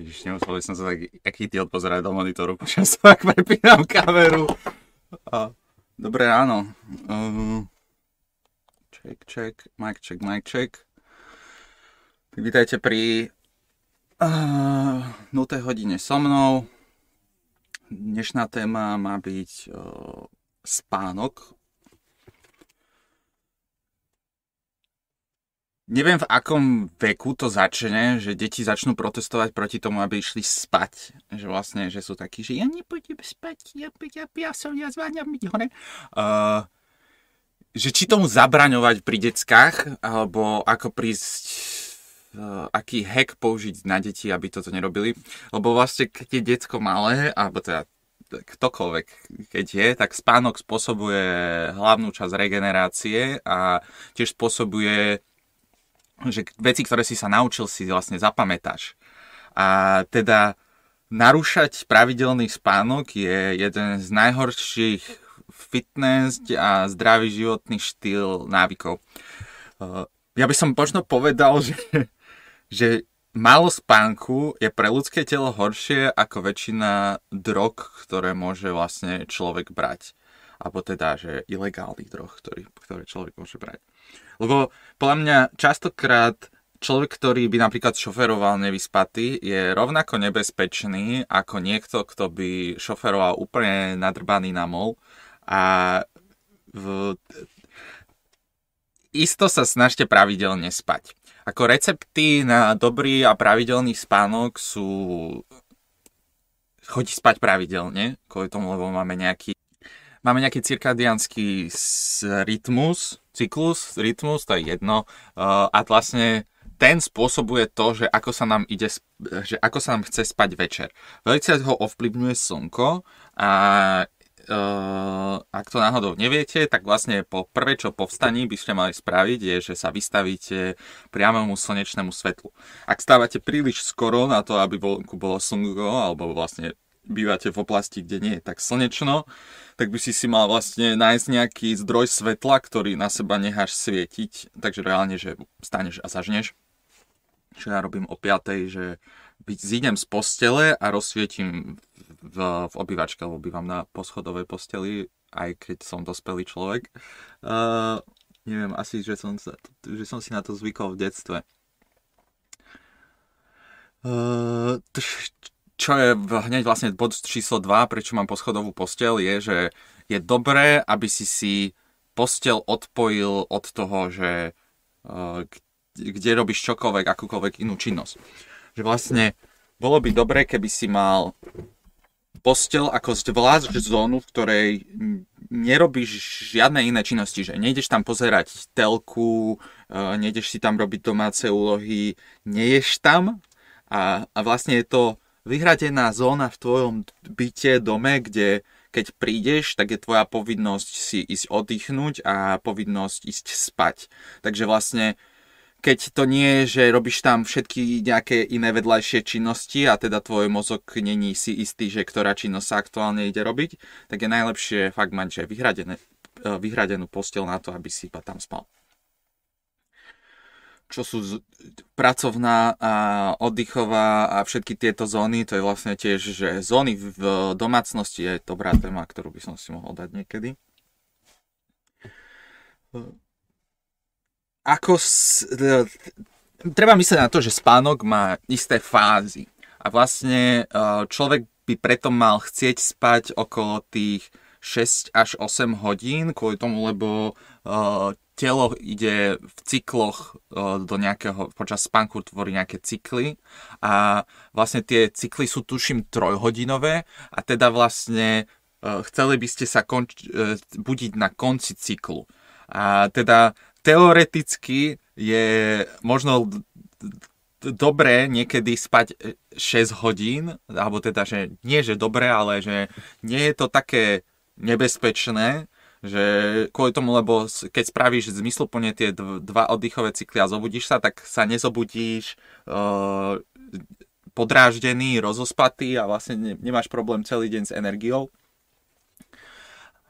Ježiš, nemusel som sa tak aký idiot pozerať do monitoru počas toho, ak prepínam kameru. A, dobre ráno. Uh, check, check, mic check, mic check. Tak vítajte pri uh, 0. hodine so mnou. Dnešná téma má byť uh, spánok Neviem, v akom veku to začne, že deti začnú protestovať proti tomu, aby išli spať. Že vlastne, že sú takí, že ja nepôjdem spať, ja, ja, ja som, ja zváňam byť hore. Uh, že či tomu zabraňovať pri deckách, alebo ako prísť, uh, aký hack použiť na deti, aby toto nerobili. Lebo vlastne, keď je detsko malé, alebo teda ktokoľvek, keď je, tak spánok spôsobuje hlavnú časť regenerácie a tiež spôsobuje že veci, ktoré si sa naučil, si vlastne zapamätáš. A teda narúšať pravidelný spánok je jeden z najhorších fitness a zdravý životný štýl návykov. Uh, ja by som možno povedal, že, že málo spánku je pre ľudské telo horšie ako väčšina drog, ktoré môže vlastne človek brať. Alebo teda, že ilegálnych drog, ktorý, ktoré človek môže brať. Lebo podľa mňa častokrát človek, ktorý by napríklad šoferoval nevyspatý, je rovnako nebezpečný ako niekto, kto by šoferoval úplne nadrbaný na mol. A v... isto sa snažte pravidelne spať. Ako recepty na dobrý a pravidelný spánok sú chodí spať pravidelne, kvôli tomu, lebo máme nejaký máme nejaký cirkadiánsky rytmus, cyklus, rytmus, to je jedno. Uh, a vlastne ten spôsobuje to, že ako sa nám ide, že ako sa nám chce spať večer. Veľmi ho ovplyvňuje slnko a uh, ak to náhodou neviete, tak vlastne po prvé, čo povstaní by ste mali spraviť, je, že sa vystavíte priamému slnečnému svetlu. Ak stávate príliš skoro na to, aby vonku bolo slnko, alebo vlastne bývate v oblasti, kde nie je tak slnečno, tak by si si mal vlastne nájsť nejaký zdroj svetla, ktorý na seba necháš svietiť, takže reálne, že staneš a zažneš. Čo ja robím o 5, že zídem z postele a rozsvietím v, v obývačke, lebo bývam na poschodovej posteli, aj keď som dospelý človek. Uh, neviem, asi, že som, že som si na to zvykol v detstve. Uh, čo je hneď vlastne bod číslo 2, prečo mám poschodovú postel, je, že je dobré, aby si si postel odpojil od toho, že uh, kde robíš čokoľvek, akúkoľvek inú činnosť. Že vlastne bolo by dobré, keby si mal postel ako zvlášť zónu, v ktorej nerobíš žiadne iné činnosti, že nejdeš tam pozerať telku, uh, nejdeš si tam robiť domáce úlohy, neješ tam a, a vlastne je to vyhradená zóna v tvojom byte, dome, kde keď prídeš, tak je tvoja povinnosť si ísť oddychnúť a povinnosť ísť spať. Takže vlastne keď to nie je, že robíš tam všetky nejaké iné vedľajšie činnosti a teda tvoj mozog není si istý, že ktorá činnosť sa aktuálne ide robiť, tak je najlepšie fakt mať, že vyhradené, vyhradenú postel na to, aby si iba tam spal čo sú z, pracovná a oddychová a všetky tieto zóny, to je vlastne tiež, že zóny v domácnosti je dobrá téma, ktorú by som si mohol dať niekedy. Ako s, treba myslieť na to, že spánok má isté fázy a vlastne e, človek by preto mal chcieť spať okolo tých 6 až 8 hodín, kvôli tomu, lebo uh, telo ide v cykloch do nejakého, počas spánku tvorí nejaké cykly a vlastne tie cykly sú tuším trojhodinové a teda vlastne chceli by ste sa konč- e, budiť na konci cyklu. A teda teoreticky je možno dobré niekedy spať 6 hodín, alebo teda, že nie, že dobré, ale že nie je to také nebezpečné, že kvôli tomu, lebo keď spravíš zmysluplne tie dva oddychové cykly a zobudíš sa, tak sa nezobudíš uh, podráždený, rozospatý a vlastne nemáš problém celý deň s energiou.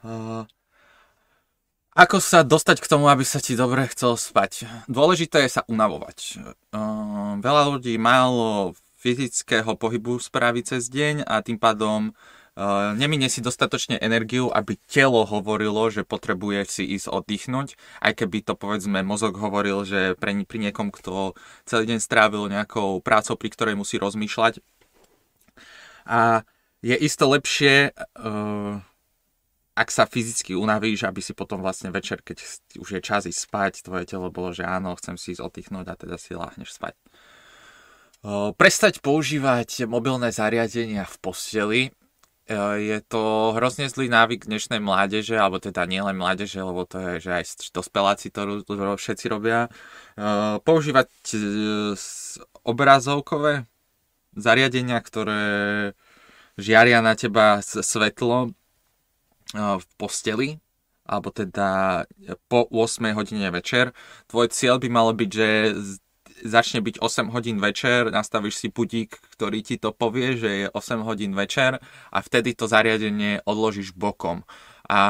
Uh, ako sa dostať k tomu, aby sa ti dobre chcel spať? Dôležité je sa unavovať. Uh, veľa ľudí málo fyzického pohybu spraviť cez deň a tým pádom Uh, neminie si dostatočne energiu, aby telo hovorilo, že potrebuje si ísť oddychnúť, aj keby to povedzme mozog hovoril, že pre, pri niekom, kto celý deň strávil nejakou prácou, pri ktorej musí rozmýšľať. A je isto lepšie, uh, ak sa fyzicky unavíš, aby si potom vlastne večer, keď už je čas ísť spať, tvoje telo bolo, že áno, chcem si ísť oddychnúť a teda si láhneš spať. Uh, prestať používať mobilné zariadenia v posteli je to hrozne zlý návyk dnešnej mládeže, alebo teda nielen mládeže, lebo to je, že aj dospeláci to všetci robia. E, používať e, obrazovkové zariadenia, ktoré žiaria na teba svetlo v posteli, alebo teda po 8 hodine večer. Tvoj cieľ by malo byť, že začne byť 8 hodín večer, nastavíš si budík, ktorý ti to povie, že je 8 hodín večer a vtedy to zariadenie odložíš bokom. A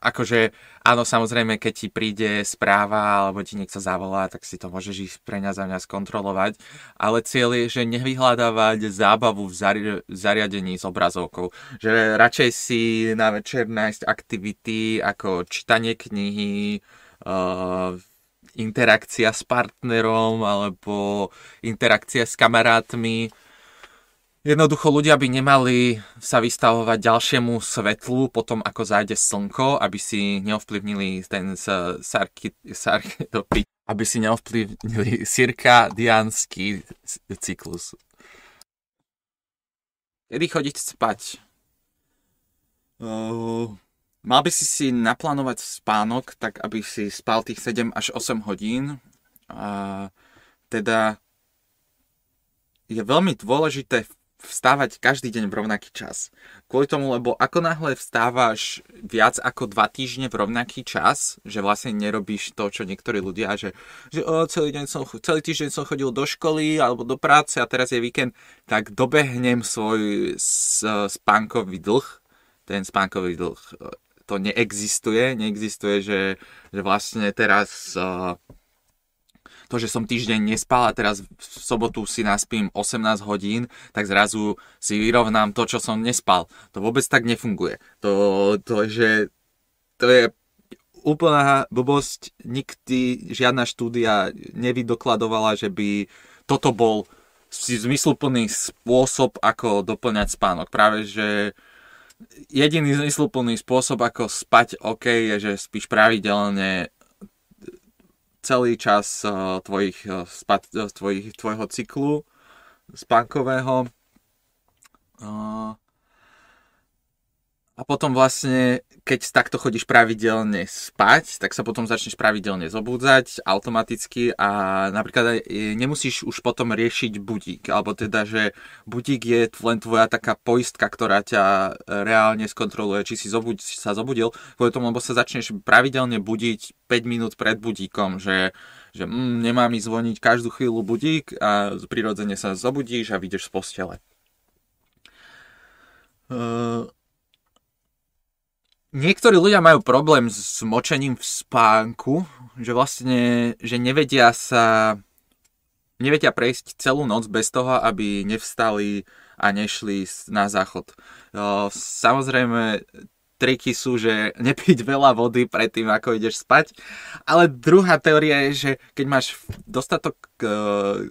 akože, áno, samozrejme, keď ti príde správa alebo ti niekto zavolá, tak si to môžeš ísť pre mňa za mňa skontrolovať. Ale cieľ je, že nevyhľadávať zábavu v zari- zariadení s obrazovkou. Že radšej si na večer nájsť aktivity ako čítanie knihy, uh, interakcia s partnerom alebo interakcia s kamarátmi. Jednoducho ľudia by nemali sa vystavovať ďalšiemu svetlu potom, ako zájde slnko, aby si neovplyvnili ten sarky, sarky, aby si neovplyvnili cirkadiánsky cyklus. Kedy chodiť spať? Uh, Mal by si si naplánovať spánok, tak aby si spal tých 7 až 8 hodín. A teda je veľmi dôležité vstávať každý deň v rovnaký čas. Kvôli tomu, lebo ako náhle vstávaš viac ako 2 týždne v rovnaký čas, že vlastne nerobíš to, čo niektorí ľudia, že, že o, celý, deň som, celý týždeň som chodil do školy alebo do práce a teraz je víkend, tak dobehnem svoj spánkový dlh, ten spánkový dlh to neexistuje. Neexistuje, že, že vlastne teraz uh, to, že som týždeň nespal a teraz v sobotu si naspím 18 hodín, tak zrazu si vyrovnám to, čo som nespal. To vôbec tak nefunguje. To, to, že, to je úplná blbosť. Nikdy žiadna štúdia nevydokladovala, že by toto bol zmysluplný spôsob, ako doplňať spánok. Práve, že jediný zmysluplný spôsob, ako spať OK, je, že spíš pravidelne celý čas uh, tvojich, uh, spat, uh, tvojich, tvojho cyklu spánkového. A potom vlastne, keď takto chodíš pravidelne spať, tak sa potom začneš pravidelne zobúdzať automaticky a napríklad aj e, nemusíš už potom riešiť budík, alebo teda, že budík je len tvoja taká poistka, ktorá ťa e, reálne skontroluje, či si zobud- sa zobudil, kvôli tomu, lebo sa začneš pravidelne budiť 5 minút pred budíkom, že že mm, nemá mi zvoniť každú chvíľu budík a prirodzene sa zobudíš a vyjdeš z postele. Uh, Niektorí ľudia majú problém s močením v spánku, že vlastne, že nevedia sa, nevedia prejsť celú noc bez toho, aby nevstali a nešli na záchod. Samozrejme, triky sú, že nepiť veľa vody predtým, ako ideš spať. Ale druhá teória je, že keď máš dostatok,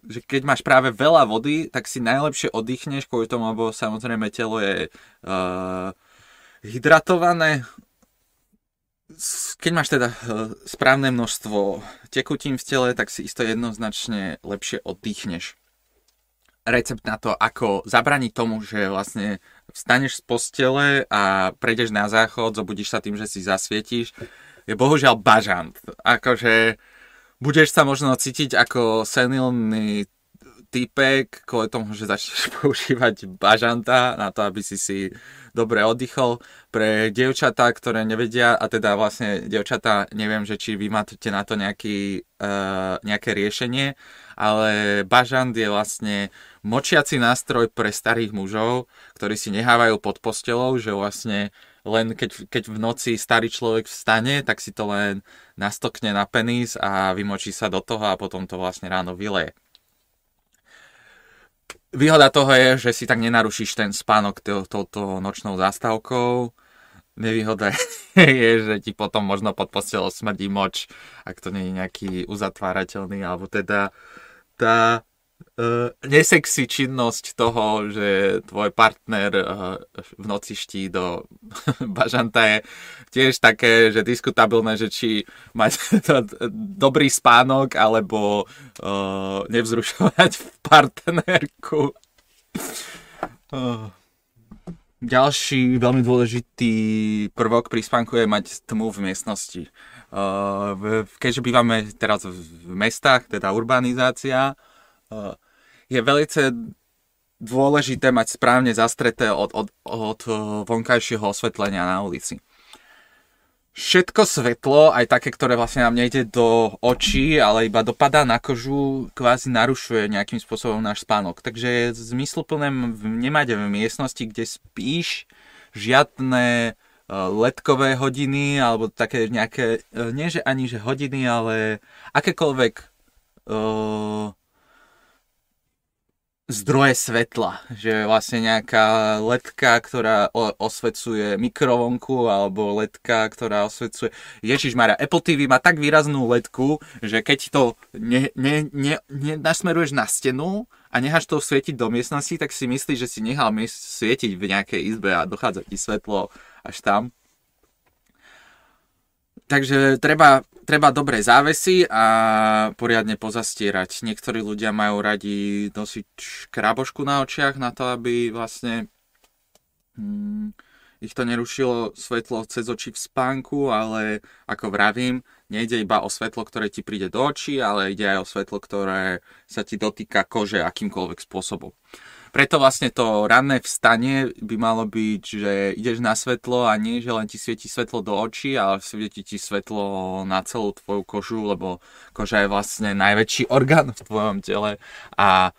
že keď máš práve veľa vody, tak si najlepšie oddychneš kvôli tomu, lebo samozrejme telo je uh, hydratované. Keď máš teda eh, správne množstvo tekutín v tele, tak si isto jednoznačne lepšie oddychneš. Recept na to, ako zabraniť tomu, že vlastne vstaneš z postele a prejdeš na záchod, zobudíš sa tým, že si zasvietíš, je bohužiaľ bažant. Akože budeš sa možno cítiť ako senilný typek, kvôli tomu, že začneš používať bažanta na to, aby si si dobre oddychol. Pre dievčatá, ktoré nevedia, a teda vlastne dievčatá, neviem, že či vy máte na to nejaký, uh, nejaké riešenie, ale bažant je vlastne močiaci nástroj pre starých mužov, ktorí si nehávajú pod postelou, že vlastne len keď, keď v noci starý človek vstane, tak si to len nastokne na penis a vymočí sa do toho a potom to vlastne ráno vyleje výhoda toho je, že si tak nenarušíš ten spánok touto nočnou zástavkou. Nevýhoda je, že ti potom možno pod postelou smrdí moč, ak to nie je nejaký uzatvárateľný, alebo teda tá nesexy činnosť toho, že tvoj partner v noci ští do bažanta je tiež také, že diskutabilné, že či mať dobrý spánok alebo nevzrušovať partnerku. Uh. Ďalší veľmi dôležitý prvok pri spánku je mať tmu v miestnosti. Keďže bývame teraz v mestách, teda urbanizácia, je veľmi dôležité mať správne zastreté od, od, od vonkajšieho osvetlenia na ulici všetko svetlo, aj také, ktoré vlastne nám nejde do očí, ale iba dopadá na kožu, kvázi narušuje nejakým spôsobom náš spánok. Takže je zmysluplné nemať v miestnosti, kde spíš, žiadne e, letkové hodiny, alebo také nejaké, e, nie že ani že hodiny, ale akékoľvek uh, zdroje svetla, že vlastne nejaká ledka, ktorá osvecuje mikrovonku alebo ledka, ktorá osvecuje... Ježiš Maria, Apple TV má tak výraznú ledku, že keď to ne, ne, ne, ne, nasmeruješ na stenu a necháš to svietiť do miestnosti, tak si myslíš, že si nechal svietiť v nejakej izbe a dochádza ti svetlo až tam. Takže treba treba dobré závesy a poriadne pozastierať. Niektorí ľudia majú radi nosiť krábošku na očiach na to, aby vlastne hmm, ich to nerušilo svetlo cez oči v spánku, ale ako vravím, nejde iba o svetlo, ktoré ti príde do očí, ale ide aj o svetlo, ktoré sa ti dotýka kože akýmkoľvek spôsobom. Preto vlastne to ranné vstanie by malo byť, že ideš na svetlo a nie, že len ti svieti svetlo do očí, ale svieti ti svetlo na celú tvoju kožu, lebo koža je vlastne najväčší orgán v tvojom tele a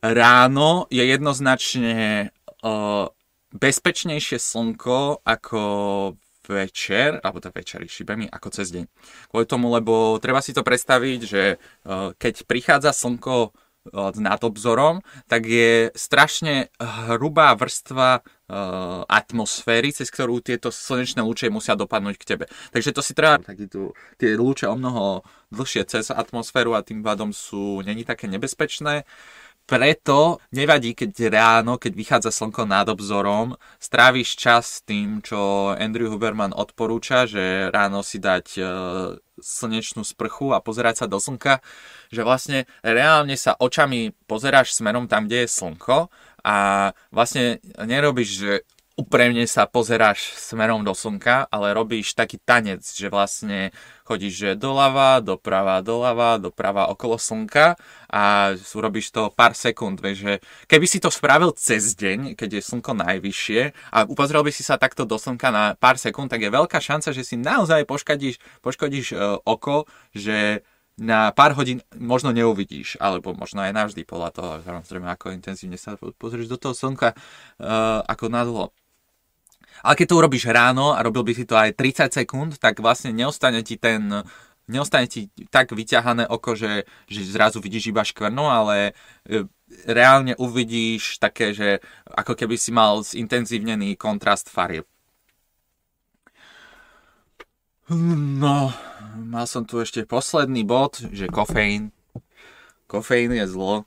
ráno je jednoznačne uh, bezpečnejšie slnko ako večer, alebo to večeri, šibe mi, ako cez deň. Kvôli tomu, lebo treba si to predstaviť, že keď prichádza slnko nad obzorom, tak je strašne hrubá vrstva uh, atmosféry, cez ktorú tieto slnečné lúče musia dopadnúť k tebe. Takže to si treba, tak tu, tie lúče o mnoho dlhšie cez atmosféru a tým pádom sú, není také nebezpečné. Preto nevadí, keď ráno, keď vychádza slnko nad obzorom, stráviš čas tým, čo Andrew Huberman odporúča, že ráno si dať uh, slnečnú sprchu a pozerať sa do slnka, že vlastne reálne sa očami pozeráš smerom tam, kde je slnko a vlastne nerobíš, že úprimne sa pozeráš smerom do slnka, ale robíš taký tanec, že vlastne chodíš že doľava, doprava, doľava, doprava okolo slnka a robíš to pár sekúnd, vieš, že keby si to spravil cez deň, keď je slnko najvyššie a upozrel by si sa takto do slnka na pár sekúnd, tak je veľká šanca, že si naozaj poškodíš, poškodíš e, oko, že na pár hodín možno neuvidíš, alebo možno aj navždy podľa toho, samozrejme, ako intenzívne sa pozrieš do toho slnka, uh, ako nadlo. Ale keď to urobíš ráno a robil by si to aj 30 sekúnd, tak vlastne neostane ti ten neostane ti tak vyťahané oko, že, že zrazu vidíš iba škvrnu, ale e, reálne uvidíš také, že ako keby si mal zintenzívnený kontrast farieb. No, mal som tu ešte posledný bod, že kofeín. Kofeín je zlo.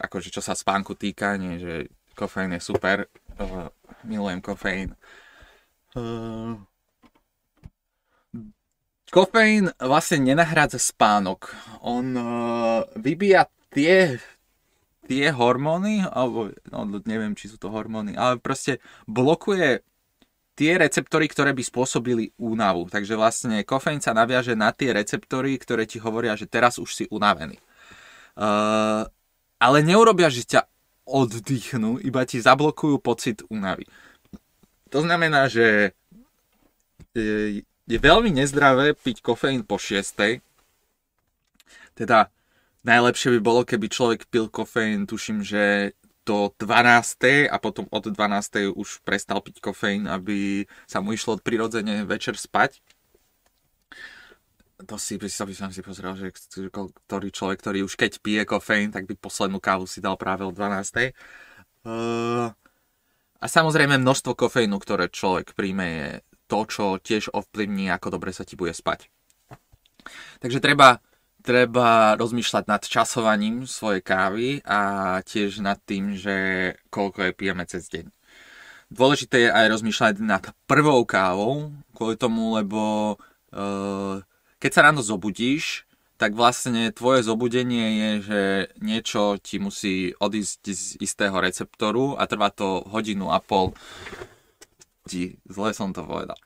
Akože čo sa spánku týka, nie, že kofeín je super. Milujem kofeín. Uh, kofeín vlastne nenahrádza spánok. On uh, vybíja tie tie hormóny, alebo no, neviem, či sú to hormóny, ale proste blokuje tie receptory, ktoré by spôsobili únavu. Takže vlastne kofeín sa naviaže na tie receptory, ktoré ti hovoria, že teraz už si unavený. Uh, ale neurobia, že ťa oddychnú, iba ti zablokujú pocit únavy. To znamená, že je, je veľmi nezdravé piť kofeín po 6. Teda najlepšie by bolo, keby človek pil kofeín, tuším, že do 12. a potom od 12. už prestal piť kofeín, aby sa mu išlo prirodzene večer spať. To si, by som si pozrel, že ktorý človek, ktorý už keď pije kofeín, tak by poslednú kávu si dal práve o 12. Uh, a samozrejme množstvo kofeínu, ktoré človek príjme, je to, čo tiež ovplyvní, ako dobre sa ti bude spať. Takže treba, treba rozmýšľať nad časovaním svojej kávy a tiež nad tým, že koľko je pijeme cez deň. Dôležité je aj rozmýšľať nad prvou kávou, kvôli tomu, lebo uh, keď sa ráno zobudíš, tak vlastne tvoje zobudenie je, že niečo ti musí odísť z istého receptoru a trvá to hodinu a pol. Zle som to povedal.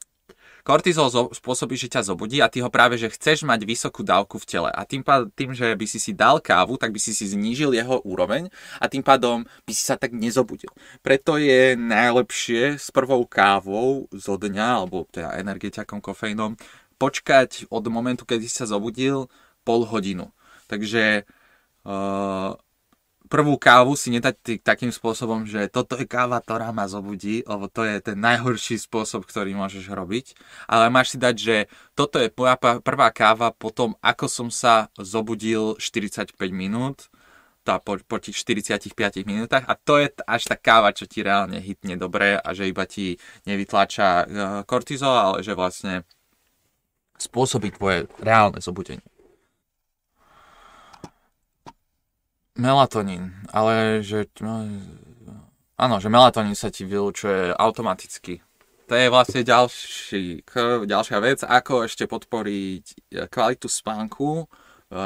Kortizol spôsobí, že ťa zobudí a ty ho práve, že chceš mať vysokú dávku v tele. A tým, pádom, tým, že by si si dal kávu, tak by si si znížil jeho úroveň a tým pádom by si sa tak nezobudil. Preto je najlepšie s prvou kávou zo dňa, alebo teda energetiakom, kofeínom, počkať od momentu, kedy sa zobudil pol hodinu. Takže uh, prvú kávu si nedať takým spôsobom, že toto je káva, ktorá ma zobudí, lebo to je ten najhorší spôsob, ktorý môžeš robiť. Ale máš si dať, že toto je moja prvá káva potom, ako som sa zobudil 45 minút, tá po, po tých 45 minútach a to je až tá káva, čo ti reálne hitne dobre a že iba ti nevytláča uh, kortizol, ale že vlastne spôsobí tvoje reálne zobudenie. Melatonín, ale že... No, áno, že melatonín sa ti vylúčuje automaticky. To je vlastne ďalší, ďalšia vec, ako ešte podporiť kvalitu spánku e,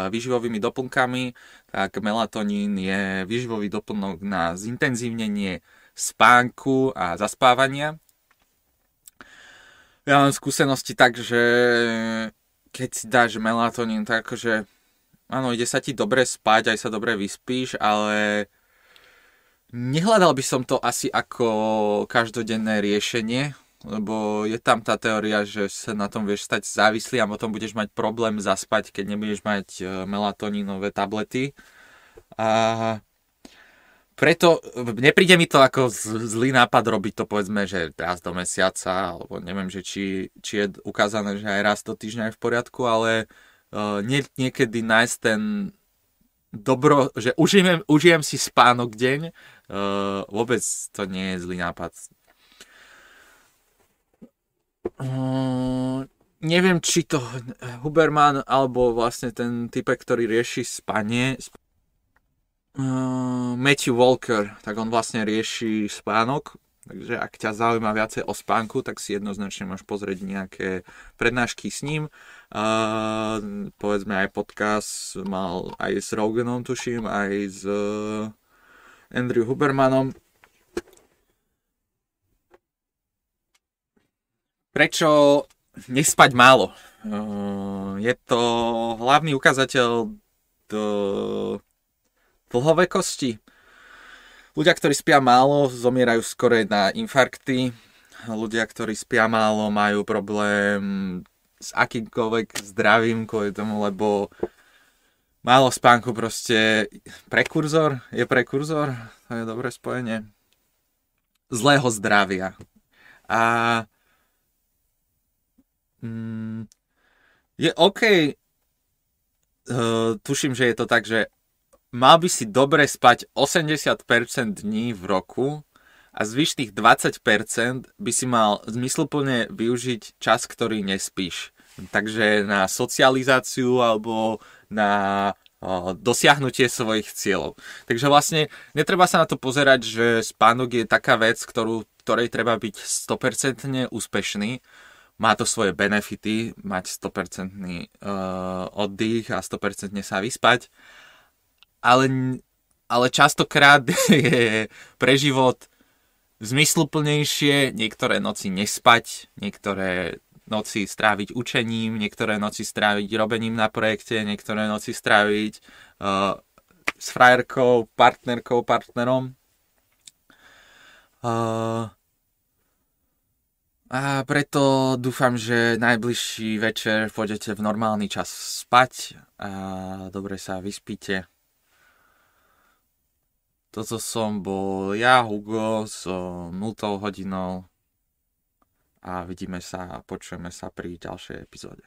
výživovými doplnkami, tak melatonín je výživový doplnok na zintenzívnenie spánku a zaspávania ja mám skúsenosti tak, že keď si dáš melatonín, tak akože áno, ide sa ti dobre spať, aj sa dobre vyspíš, ale nehľadal by som to asi ako každodenné riešenie, lebo je tam tá teória, že sa na tom vieš stať závislý a potom budeš mať problém zaspať, keď nebudeš mať e, melatonínové tablety. A preto nepríde mi to ako zlý nápad robiť to povedzme, že raz do mesiaca, alebo neviem, že či, či je ukázané, že aj raz do týždňa je v poriadku, ale uh, nie, niekedy nájsť ten dobro, že užijem, užijem si spánok deň, uh, vôbec to nie je zlý nápad. Uh, neviem, či to Huberman alebo vlastne ten typek, ktorý rieši spanie, uh, Matthew Walker, tak on vlastne rieši spánok, takže ak ťa zaujíma viacej o spánku, tak si jednoznačne máš pozrieť nejaké prednášky s ním. Uh, povedzme aj podcast mal aj s Roganom, tuším, aj s uh, Andrew Hubermanom. Prečo nespať málo? Uh, je to hlavný ukazateľ do dlhovekosti. Ľudia, ktorí spia málo, zomierajú skore na infarkty. Ľudia, ktorí spia málo, majú problém s akýmkoľvek zdravím kvôli tomu, lebo málo spánku proste prekurzor, je prekurzor, to je dobré spojenie, zlého zdravia. A mm, je OK, uh, tuším, že je to tak, že mal by si dobre spať 80% dní v roku a zvyšných 20% by si mal zmysluplne využiť čas, ktorý nespíš. Takže na socializáciu alebo na dosiahnutie svojich cieľov. Takže vlastne netreba sa na to pozerať, že spánok je taká vec, ktorú, ktorej treba byť 100% úspešný. Má to svoje benefity, mať 100% uh, oddych a 100% sa vyspať ale, ale častokrát je pre život zmysluplnejšie niektoré noci nespať, niektoré noci stráviť učením, niektoré noci stráviť robením na projekte, niektoré noci stráviť uh, s frajerkou, partnerkou, partnerom. Uh, a preto dúfam, že najbližší večer pôjdete v normálny čas spať a dobre sa vyspíte. Toto som bol ja, Hugo, s 0 hodinou a vidíme sa a počujeme sa pri ďalšej epizóde.